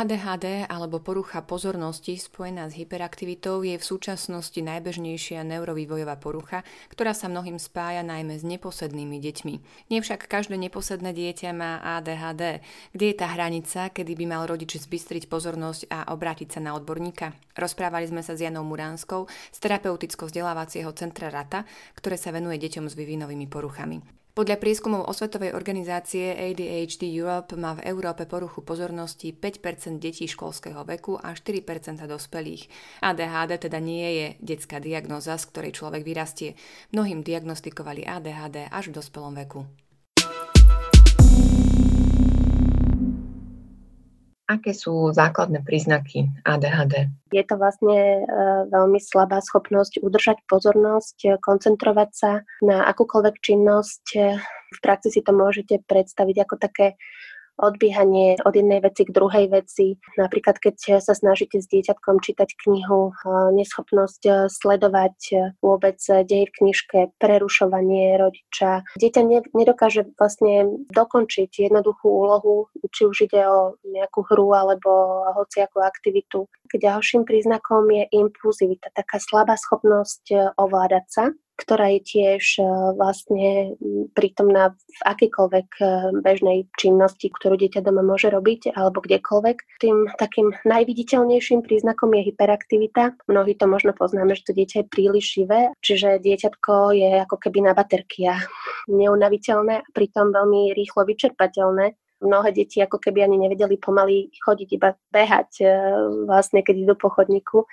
ADHD alebo porucha pozornosti spojená s hyperaktivitou je v súčasnosti najbežnejšia neurovývojová porucha, ktorá sa mnohým spája najmä s neposednými deťmi. Nie však každé neposedné dieťa má ADHD. Kde je tá hranica, kedy by mal rodič zbystriť pozornosť a obrátiť sa na odborníka? Rozprávali sme sa s Janou Muránskou z terapeuticko-vzdelávacieho centra RATA, ktoré sa venuje deťom s vyvinovými poruchami. Podľa prieskumov osvetovej organizácie ADHD Europe má v Európe poruchu pozornosti 5% detí školského veku a 4% dospelých. ADHD teda nie je detská diagnoza, z ktorej človek vyrastie. Mnohým diagnostikovali ADHD až v dospelom veku. Aké sú základné príznaky ADHD? Je to vlastne e, veľmi slabá schopnosť udržať pozornosť, koncentrovať sa na akúkoľvek činnosť. V praxi si to môžete predstaviť ako také odbiehanie od jednej veci k druhej veci. Napríklad, keď sa snažíte s dieťatkom čítať knihu, neschopnosť e, sledovať e, vôbec dej v knižke, prerušovanie rodiča. Dieťa nedokáže vlastne dokončiť jednoduchú úlohu, či už ide o nejakú hru alebo hociakú aktivitu. Ďalším príznakom je impulzivita, taká slabá schopnosť e, ovládať sa ktorá je tiež e, vlastne prítomná v akýkoľvek e, bežnej činnosti, ktorú dieťa doma môže robiť alebo kdekoľvek. Tým takým najviditeľnejším príznakom je hyperaktivita. Mnohí to možno poznáme, že to dieťa je príliš živé, čiže dieťatko je ako keby na baterkia neunaviteľné a pritom veľmi rýchlo vyčerpateľné mnohé deti ako keby ani nevedeli pomaly chodiť, iba behať e, vlastne, keď idú po chodníku.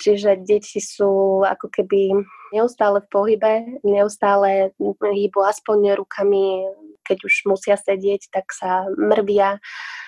Čiže deti sú ako keby neustále v pohybe, neustále hýbu aspoň rukami, keď už musia sedieť, tak sa mrvia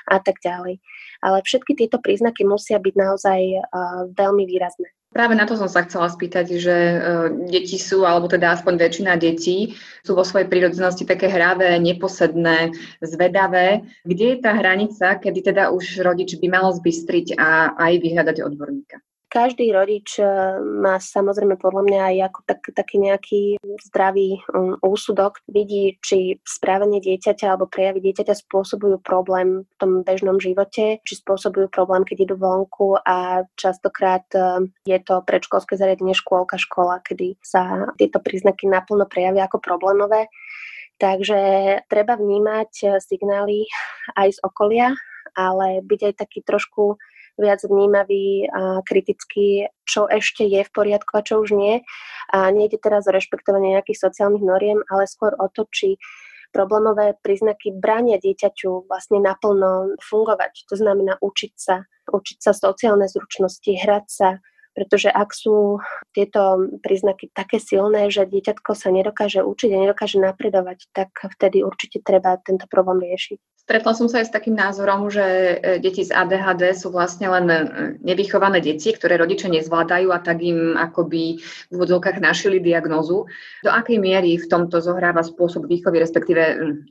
a tak ďalej. Ale všetky tieto príznaky musia byť naozaj uh, veľmi výrazné. Práve na to som sa chcela spýtať, že uh, deti sú, alebo teda aspoň väčšina detí, sú vo svojej prírodzenosti také hravé, neposedné, zvedavé. Kde je tá hranica, kedy teda už rodič by mal zbystriť a aj vyhľadať odborníka? Každý rodič e, má samozrejme podľa mňa aj ako tak, taký nejaký zdravý um, úsudok. Vidí, či správanie dieťaťa alebo prejavy dieťaťa spôsobujú problém v tom bežnom živote, či spôsobujú problém, keď idú vonku a častokrát e, je to predškolské zariadenie škôlka, škola, kedy sa tieto príznaky naplno prejavia ako problémové. Takže treba vnímať e, signály aj z okolia, ale byť aj taký trošku viac vnímavý a kritický, čo ešte je v poriadku a čo už nie. A nejde teraz o rešpektovanie nejakých sociálnych noriem, ale skôr o to, či problémové príznaky bránia dieťaťu vlastne naplno fungovať. To znamená učiť sa, učiť sa sociálne zručnosti, hrať sa, pretože ak sú tieto príznaky také silné, že dieťatko sa nedokáže učiť a nedokáže napredovať, tak vtedy určite treba tento problém riešiť. Stretla som sa aj s takým názorom, že e, deti z ADHD sú vlastne len e, nevychované deti, ktoré rodičia nezvládajú a tak im akoby v úvodzovkách našili diagnozu. Do akej miery v tomto zohráva spôsob výchovy, respektíve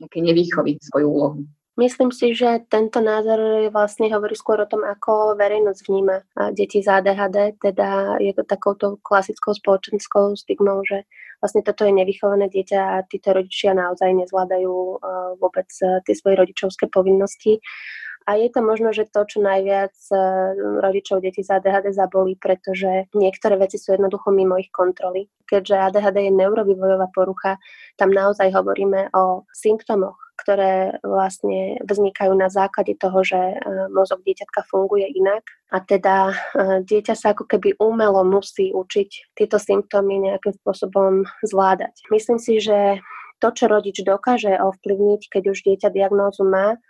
nejakej nevýchovy svoju úlohu? Myslím si, že tento názor vlastne hovorí skôr o tom, ako verejnosť vníma deti z ADHD, teda je to takouto klasickou spoločenskou stigmou, že vlastne toto je nevychované dieťa a títo rodičia naozaj nezvládajú vôbec tie svoje rodičovské povinnosti. A je to možno, že to, čo najviac rodičov detí z ADHD zabolí, pretože niektoré veci sú jednoducho mimo ich kontroly. Keďže ADHD je neurovývojová porucha, tam naozaj hovoríme o symptómoch ktoré vlastne vznikajú na základe toho, že e, mozog dieťatka funguje inak a teda e, dieťa sa ako keby umelo musí učiť tieto symptómy nejakým spôsobom zvládať. Myslím si, že to, čo rodič dokáže ovplyvniť, keď už dieťa diagnózu má,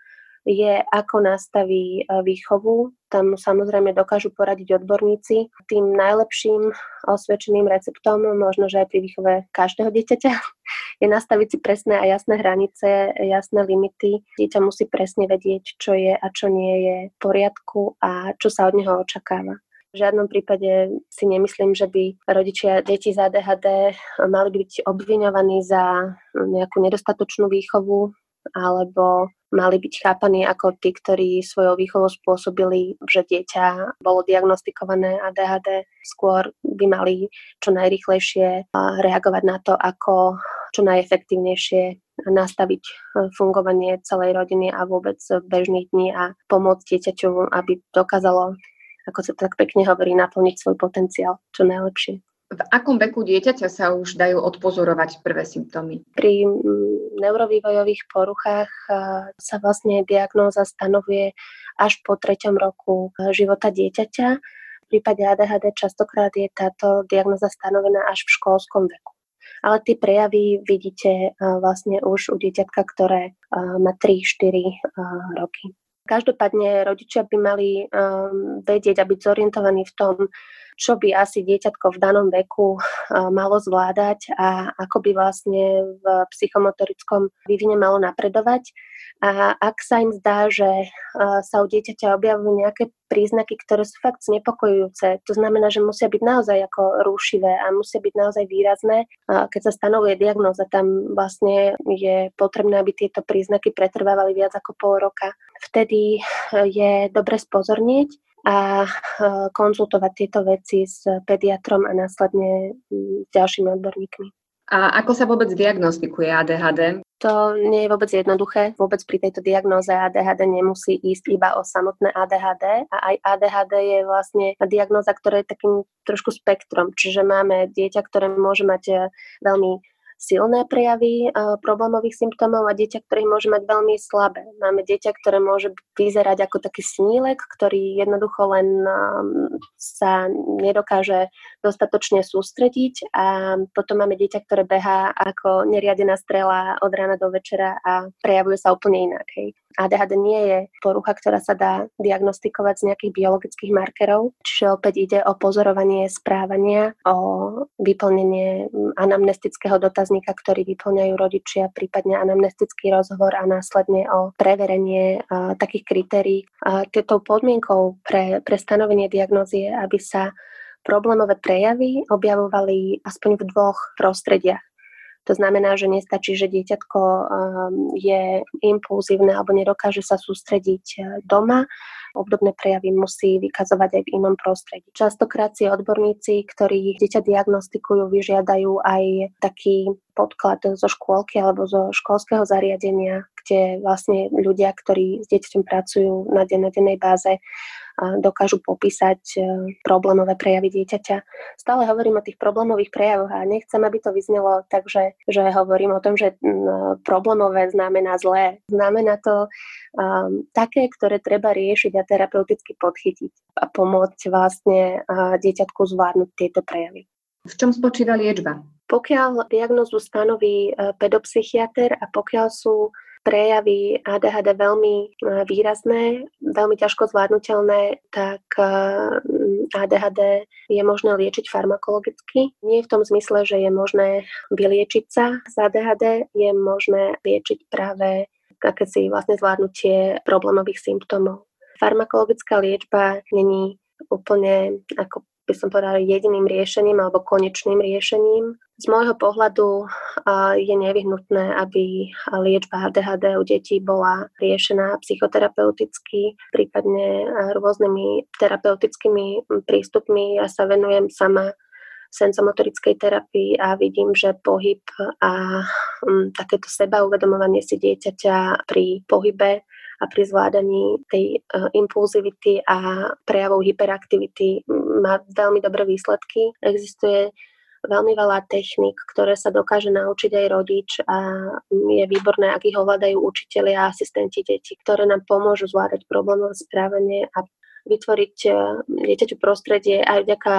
je, ako nastaví e, výchovu. Tam samozrejme dokážu poradiť odborníci. Tým najlepším osvedčeným receptom, možno že aj pri výchove každého dieťaťa, je nastaviť si presné a jasné hranice, jasné limity. Dieťa musí presne vedieť, čo je a čo nie je v poriadku a čo sa od neho očakáva. V žiadnom prípade si nemyslím, že by rodičia detí z ADHD mali byť obviňovaní za nejakú nedostatočnú výchovu alebo mali byť chápaní ako tí, ktorí svojou výchovou spôsobili, že dieťa bolo diagnostikované ADHD. Skôr by mali čo najrychlejšie reagovať na to, ako čo najefektívnejšie nastaviť e, fungovanie celej rodiny a vôbec bežných dní a pomôcť dieťaťu, aby dokázalo, ako sa tak pekne hovorí, naplniť svoj potenciál čo najlepšie. V akom veku dieťaťa sa už dajú odpozorovať prvé symptómy? Pri neurovývojových poruchách sa vlastne diagnóza stanovuje až po treťom roku života dieťaťa. V prípade ADHD častokrát je táto diagnoza stanovená až v školskom veku. Ale tie prejavy vidíte vlastne už u dieťatka, ktoré má 3-4 roky. Každopádne rodičia by mali vedieť a byť zorientovaní v tom, čo by asi dieťatko v danom veku uh, malo zvládať a ako by vlastne v psychomotorickom vývine malo napredovať. A ak sa im zdá, že uh, sa u dieťaťa objavujú nejaké príznaky, ktoré sú fakt znepokojujúce, to znamená, že musia byť naozaj ako rušivé a musia byť naozaj výrazné. Keď sa stanovuje diagnóza, tam vlastne je potrebné, aby tieto príznaky pretrvávali viac ako pol roka. Vtedy je dobre spozornieť a konzultovať tieto veci s pediatrom a následne s ďalšími odborníkmi. A ako sa vôbec diagnostikuje ADHD? To nie je vôbec jednoduché. Vôbec pri tejto diagnoze ADHD nemusí ísť iba o samotné ADHD. A aj ADHD je vlastne diagnoza, ktorá je takým trošku spektrom. Čiže máme dieťa, ktoré môže mať e, veľmi silné prejavy uh, problémových symptómov a dieťa, ktoré môže mať veľmi slabé. Máme dieťa, ktoré môže vyzerať ako taký snílek, ktorý jednoducho len um, sa nedokáže dostatočne sústrediť a potom máme dieťa, ktoré behá ako neriadená strela od rána do večera a prejavuje sa úplne inak. Hej. ADHD nie je porucha, ktorá sa dá diagnostikovať z nejakých biologických markerov, čiže opäť ide o pozorovanie správania, o vyplnenie anamnestického dotazníka, ktorý vyplňajú rodičia, prípadne anamnestický rozhovor a následne o preverenie a, takých kritérií. A tieto podmienkou pre, pre stanovenie diagnózy je, aby sa problémové prejavy objavovali aspoň v dvoch prostrediach. To znamená, že nestačí, že dieťatko um, je impulzívne alebo nedokáže sa sústrediť uh, doma. Obdobné prejavy musí vykazovať aj v inom prostredí. Častokrát si odborníci, ktorí dieťa diagnostikujú, vyžiadajú aj taký podklad zo škôlky alebo zo školského zariadenia, kde vlastne ľudia, ktorí s dieťaťom pracujú na dennej báze, dokážu popísať e, problémové prejavy dieťaťa. Stále hovorím o tých problémových prejavoch a nechcem, aby to vyznelo tak, že, že hovorím o tom, že problémové znamená zlé. Znamená to um, také, ktoré treba riešiť a terapeuticky podchytiť a pomôcť vlastne dieťatku zvládnuť tieto prejavy. V čom spočíva liečba? Pokiaľ diagnozu stanoví pedopsychiatr a pokiaľ sú prejavy ADHD veľmi e, výrazné, veľmi ťažko zvládnutelné, tak e, ADHD je možné liečiť farmakologicky. Nie v tom zmysle, že je možné vyliečiť sa z ADHD, je možné liečiť práve akési vlastne zvládnutie problémových symptómov. Farmakologická liečba není úplne ako by som povedala, jediným riešením alebo konečným riešením. Z môjho pohľadu je nevyhnutné, aby liečba ADHD u detí bola riešená psychoterapeuticky, prípadne rôznymi terapeutickými prístupmi. Ja sa venujem sama sensomotorickej terapii a vidím, že pohyb a takéto seba uvedomovanie si dieťaťa pri pohybe a pri zvládaní tej uh, impulzivity a prejavov hyperaktivity má veľmi dobré výsledky. Existuje veľmi veľa techník, ktoré sa dokáže naučiť aj rodič a je výborné, ak ich ovládajú učiteľi a asistenti detí, ktoré nám pomôžu zvládať problémové správanie a vytvoriť e, dieťaťu prostredie aj vďaka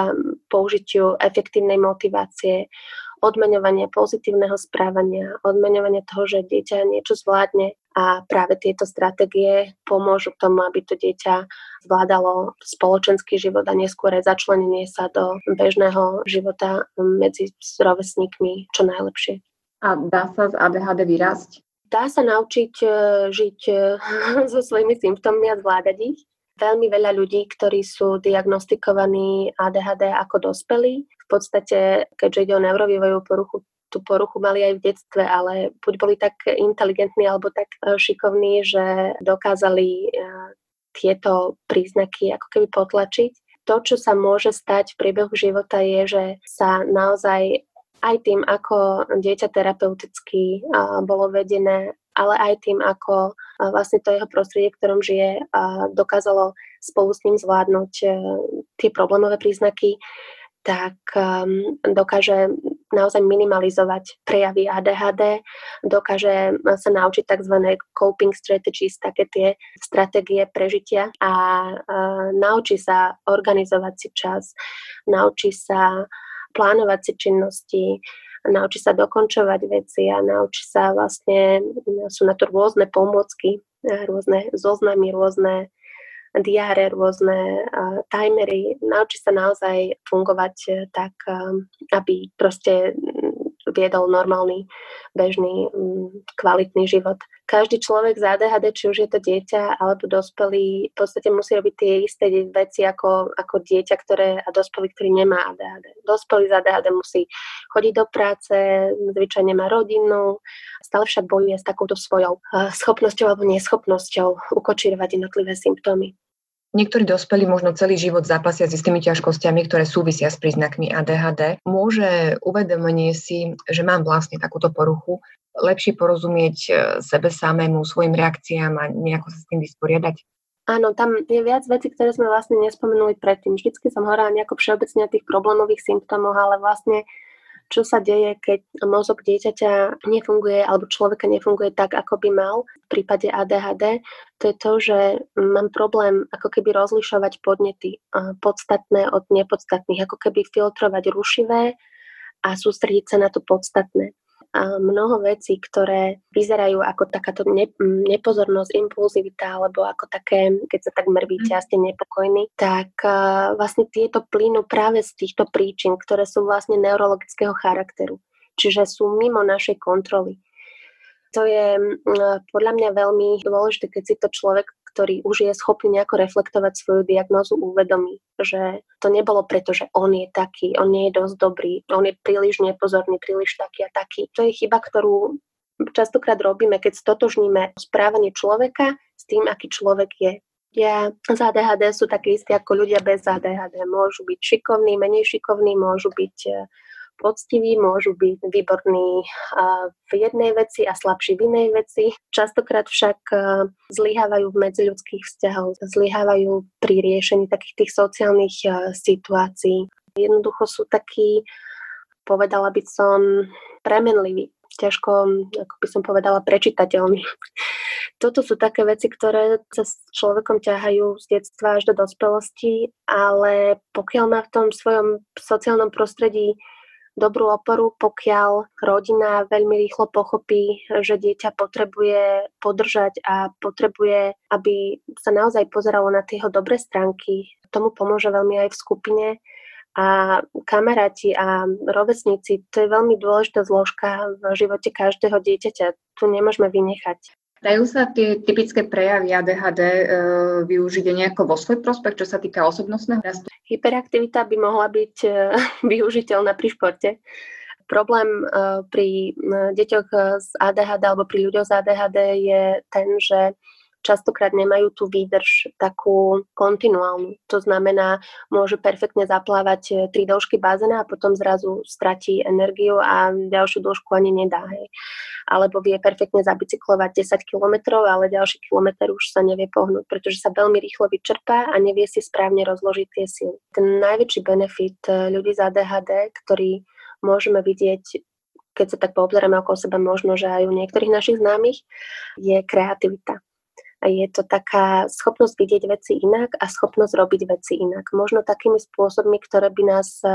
použitiu efektívnej motivácie, odmeňovania pozitívneho správania, odmeňovania toho, že dieťa niečo zvládne a práve tieto stratégie pomôžu k tomu, aby to dieťa zvládalo spoločenský život a neskôr aj začlenenie sa do bežného života medzi rovesníkmi čo najlepšie. A dá sa z ADHD vyrásť? Dá sa naučiť e, žiť e, so svojimi symptómmi a zvládať ich. Veľmi veľa ľudí, ktorí sú diagnostikovaní ADHD ako dospelí, v podstate, keďže ide o neurovývojovú poruchu, tú poruchu mali aj v detstve, ale buď boli tak inteligentní alebo tak e, šikovní, že dokázali e, tieto príznaky ako keby potlačiť. To, čo sa môže stať v priebehu života, je, že sa naozaj aj tým, ako dieťa terapeuticky bolo vedené, ale aj tým, ako vlastne to jeho prostredie, v ktorom žije, dokázalo spolu s ním zvládnuť e, tie problémové príznaky, tak um, dokáže naozaj minimalizovať prejavy ADHD, dokáže sa naučiť tzv. coping strategies, také tie stratégie prežitia a naučí sa organizovať si čas, naučí sa plánovať si činnosti, naučí sa dokončovať veci a naučí sa vlastne, sú na to rôzne pomôcky, rôzne zoznamy, rôzne diáre, rôzne timery. Naučí sa naozaj fungovať uh, tak, uh, aby proste viedol normálny, bežný, um, kvalitný život. Každý človek z ADHD, či už je to dieťa alebo dospelý, v podstate musí robiť tie isté veci ako, ako dieťa, ktoré, a dospelý, ktorý nemá ADHD. Dospelý z ADHD musí chodiť do práce, zvyčajne má rodinu, stále však bojuje s takouto svojou uh, schopnosťou alebo neschopnosťou ukočírovať jednotlivé symptómy. Niektorí dospelí možno celý život zápasia s tými ťažkosťami, ktoré súvisia s príznakmi ADHD. Môže uvedomenie si, že mám vlastne takúto poruchu, lepšie porozumieť e, sebe samému, svojim reakciám a nejako sa s tým vysporiadať? Áno, tam je viac vecí, ktoré sme vlastne nespomenuli predtým. Vždycky som hovorila nejako všeobecne o tých problémových symptómoch, ale vlastne čo sa deje, keď mozog dieťaťa nefunguje alebo človeka nefunguje tak, ako by mal v prípade ADHD, to je to, že mám problém ako keby rozlišovať podnety podstatné od nepodstatných, ako keby filtrovať rušivé a sústrediť sa na to podstatné mnoho vecí, ktoré vyzerajú ako takáto ne, nepozornosť, impulzivita, alebo ako také, keď sa tak mrvíte a ste nepokojní, tak vlastne tieto plynú práve z týchto príčin, ktoré sú vlastne neurologického charakteru. Čiže sú mimo našej kontroly. To je podľa mňa veľmi dôležité, keď si to človek ktorý už je schopný nejako reflektovať svoju diagnózu, uvedomí, že to nebolo preto, že on je taký, on nie je dosť dobrý, on je príliš nepozorný, príliš taký a taký. To je chyba, ktorú častokrát robíme, keď stotožníme správanie človeka s tým, aký človek je. Ja z ADHD sú také isté ako ľudia bez ADHD. Môžu byť šikovní, menej šikovní, môžu byť poctiví, môžu byť výborní v jednej veci a slabší v inej veci. Častokrát však zlyhávajú v medziľudských vzťahoch, zlyhávajú pri riešení takých tých sociálnych situácií. Jednoducho sú takí, povedala by som, premenliví ťažko, ako by som povedala, prečitateľný. Toto sú také veci, ktoré sa s človekom ťahajú z detstva až do dospelosti, ale pokiaľ má v tom svojom sociálnom prostredí dobrú oporu, pokiaľ rodina veľmi rýchlo pochopí, že dieťa potrebuje podržať a potrebuje, aby sa naozaj pozeralo na tie jeho dobré stránky. Tomu pomôže veľmi aj v skupine a kamaráti a rovesníci, to je veľmi dôležitá zložka v živote každého dieťaťa. Tu nemôžeme vynechať. Dajú sa tie typické prejavy ADHD e, využiť nejako vo svoj prospekt, čo sa týka osobnostného rastu? Hyperaktivita by mohla byť e, využiteľná pri športe. Problém e, pri e, deťoch z ADHD alebo pri ľuďoch z ADHD je ten, že častokrát nemajú tú výdrž takú kontinuálnu. To znamená, môže perfektne zaplávať e, tri dĺžky bazéna a potom zrazu stratí energiu a ďalšiu dĺžku ani nedá. Hej. Alebo vie perfektne zabicyklovať 10 km, ale ďalší kilometr už sa nevie pohnúť, pretože sa veľmi rýchlo vyčerpá a nevie si správne rozložiť tie sily. Ten najväčší benefit e, ľudí z ADHD, ktorý môžeme vidieť keď sa tak poobzeráme okolo seba, možno, že aj u niektorých našich známych, je kreativita je to taká schopnosť vidieť veci inak a schopnosť robiť veci inak. Možno takými spôsobmi, ktoré by nás eh,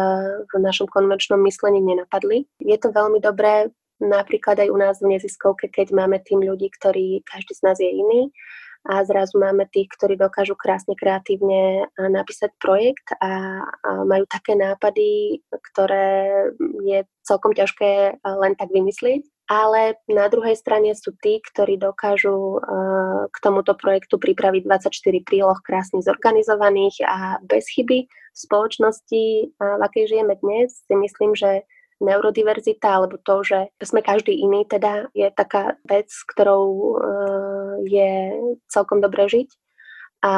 v našom konvenčnom myslení nenapadli. Je to veľmi dobré napríklad aj u nás v neziskovke, keď máme tým ľudí, ktorí každý z nás je iný a zrazu máme tých, ktorí dokážu krásne, kreatívne eh, napísať projekt a, a majú také nápady, ktoré je celkom ťažké eh, len tak vymyslieť ale na druhej strane sú tí, ktorí dokážu uh, k tomuto projektu pripraviť 24 príloh krásne zorganizovaných a bez chyby. V spoločnosti, uh, v akej žijeme dnes, si myslím, že neurodiverzita, alebo to, že sme každý iný, teda je taká vec, ktorou uh, je celkom dobre žiť. A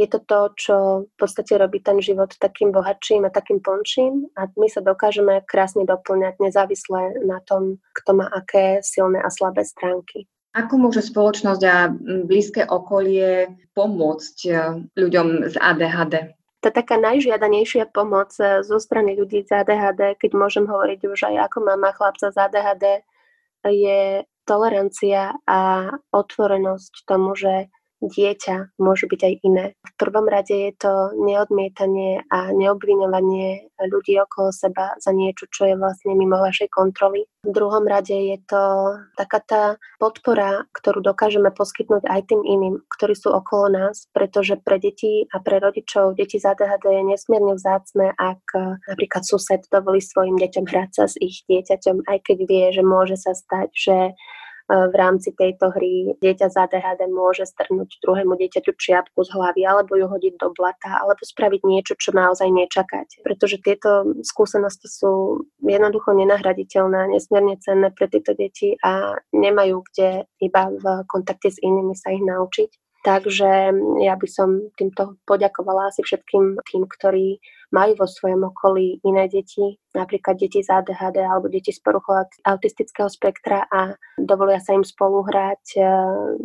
je to to, čo v podstate robí ten život takým bohatším a takým plnším a my sa dokážeme krásne doplňať nezávisle na tom, kto má aké silné a slabé stránky. Ako môže spoločnosť a blízke okolie pomôcť e, ľuďom z ADHD? Tá taká najžiadanejšia pomoc e, zo strany ľudí z ADHD, keď môžem hovoriť už aj ako mama chlapca z ADHD, je tolerancia a otvorenosť tomu, že dieťa môže byť aj iné. V prvom rade je to neodmietanie a neobviňovanie ľudí okolo seba za niečo, čo je vlastne mimo vašej kontroly. V druhom rade je to taká tá podpora, ktorú dokážeme poskytnúť aj tým iným, ktorí sú okolo nás, pretože pre deti a pre rodičov deti z ADHD je nesmierne vzácne, ak napríklad sused dovolí svojim deťom hrať sa s ich dieťaťom, aj keď vie, že môže sa stať, že v rámci tejto hry dieťa z ADHD môže strhnúť druhému dieťaťu čiapku z hlavy alebo ju hodiť do blata alebo spraviť niečo, čo naozaj nečakáte. Pretože tieto skúsenosti sú jednoducho nenahraditeľné, nesmierne cenné pre tieto deti a nemajú kde iba v kontakte s inými sa ich naučiť. Takže ja by som týmto poďakovala asi všetkým tým, ktorí majú vo svojom okolí iné deti, napríklad deti z ADHD alebo deti z poruchou autistického spektra a dovolia sa im spolu hrať, e,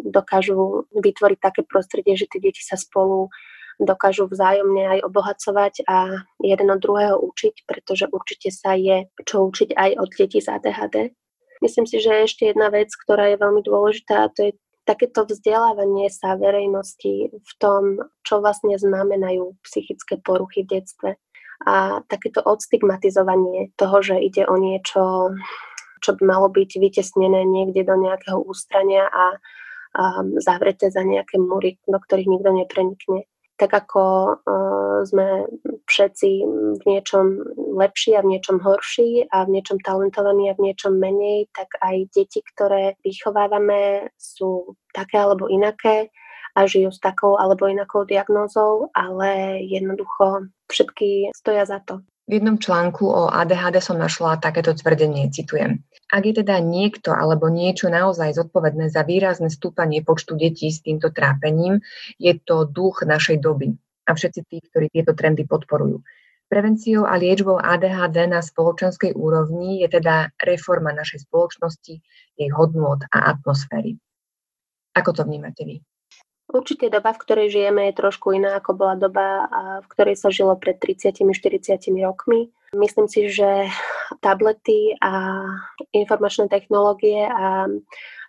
dokážu vytvoriť také prostredie, že tie deti sa spolu dokážu vzájomne aj obohacovať a jeden od druhého učiť, pretože určite sa je čo učiť aj od detí z ADHD. Myslím si, že ešte jedna vec, ktorá je veľmi dôležitá to je takéto vzdelávanie sa verejnosti v tom, čo vlastne znamenajú psychické poruchy v detstve. A takéto odstigmatizovanie toho, že ide o niečo, čo by malo byť vytesnené niekde do nejakého ústrania a, a zavreté za nejaké mury, do ktorých nikto neprenikne tak ako uh, sme všetci v niečom lepší a v niečom horší a v niečom talentovaní a v niečom menej, tak aj deti, ktoré vychovávame, sú také alebo inaké a žijú s takou alebo inakou diagnózou, ale jednoducho všetky stoja za to. V jednom článku o ADHD som našla takéto tvrdenie, citujem. Ak je teda niekto alebo niečo naozaj zodpovedné za výrazné stúpanie počtu detí s týmto trápením, je to duch našej doby a všetci tí, ktorí tieto trendy podporujú. Prevenciou a liečbou ADHD na spoločenskej úrovni je teda reforma našej spoločnosti, jej hodnot a atmosféry. Ako to vnímate vy? Určite doba, v ktorej žijeme, je trošku iná, ako bola doba, v ktorej sa žilo pred 30-40 rokmi. Myslím si, že tablety a informačné technológie a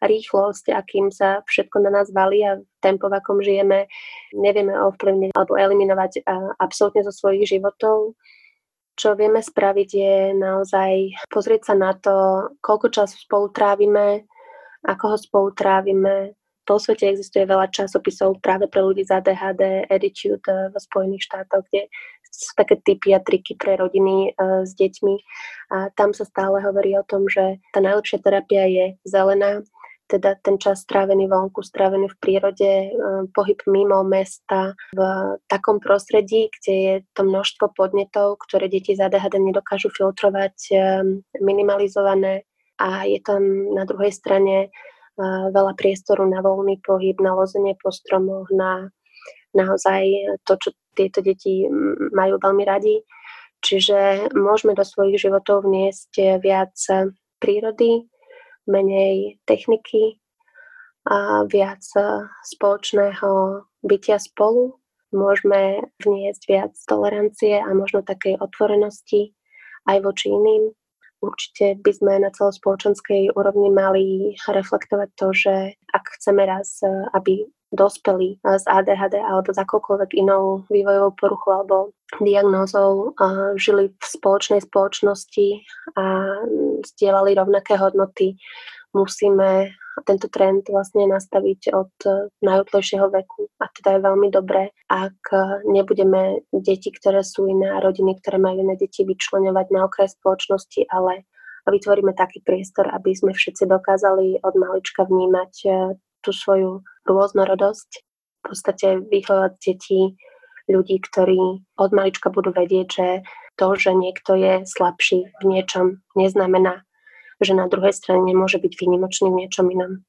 rýchlosť, akým sa všetko na nás valí a tempo, v akom žijeme, nevieme ovplyvniť alebo eliminovať absolútne zo svojich životov. Čo vieme spraviť je naozaj pozrieť sa na to, koľko času spolu trávime, ako ho spolu trávime, vo svete existuje veľa časopisov práve pre ľudí z ADHD, Attitude eh, v Spojených štátoch, kde sú také typy a triky pre rodiny uh, s deťmi. A tam sa stále hovorí o tom, že tá najlepšia terapia je zelená, teda ten čas strávený vonku, strávený v prírode, uh, pohyb mimo mesta, v takom prostredí, kde je to množstvo podnetov, ktoré deti z ADHD nedokážu filtrovať, minimalizované a je tam na druhej strane veľa priestoru na voľný pohyb, na lozenie po stromoch, na naozaj to, čo tieto deti majú veľmi radi. Čiže môžeme do svojich životov vniesť viac prírody, menej techniky a viac spoločného bytia spolu. Môžeme vniesť viac tolerancie a možno takej otvorenosti aj voči iným Určite by sme na celospoločenskej úrovni mali reflektovať to, že ak chceme raz, e, aby dospelí z ADHD alebo s akoukoľvek inou vývojovou poruchou alebo diagnózou žili v spoločnej spoločnosti a zdieľali rovnaké hodnoty, musíme tento trend vlastne nastaviť od najútlejšieho veku. A teda je veľmi dobré, ak nebudeme deti, ktoré sú iné a rodiny, ktoré majú iné deti vyčlenovať na okraj spoločnosti, ale vytvoríme taký priestor, aby sme všetci dokázali od malička vnímať e, tú svoju rôznorodosť. V podstate vychovať detí ľudí, ktorí od malička budú vedieť, že to, že niekto je slabší v niečom, neznamená, že na druhej strane nemôže byť výnimočný v niečom inom.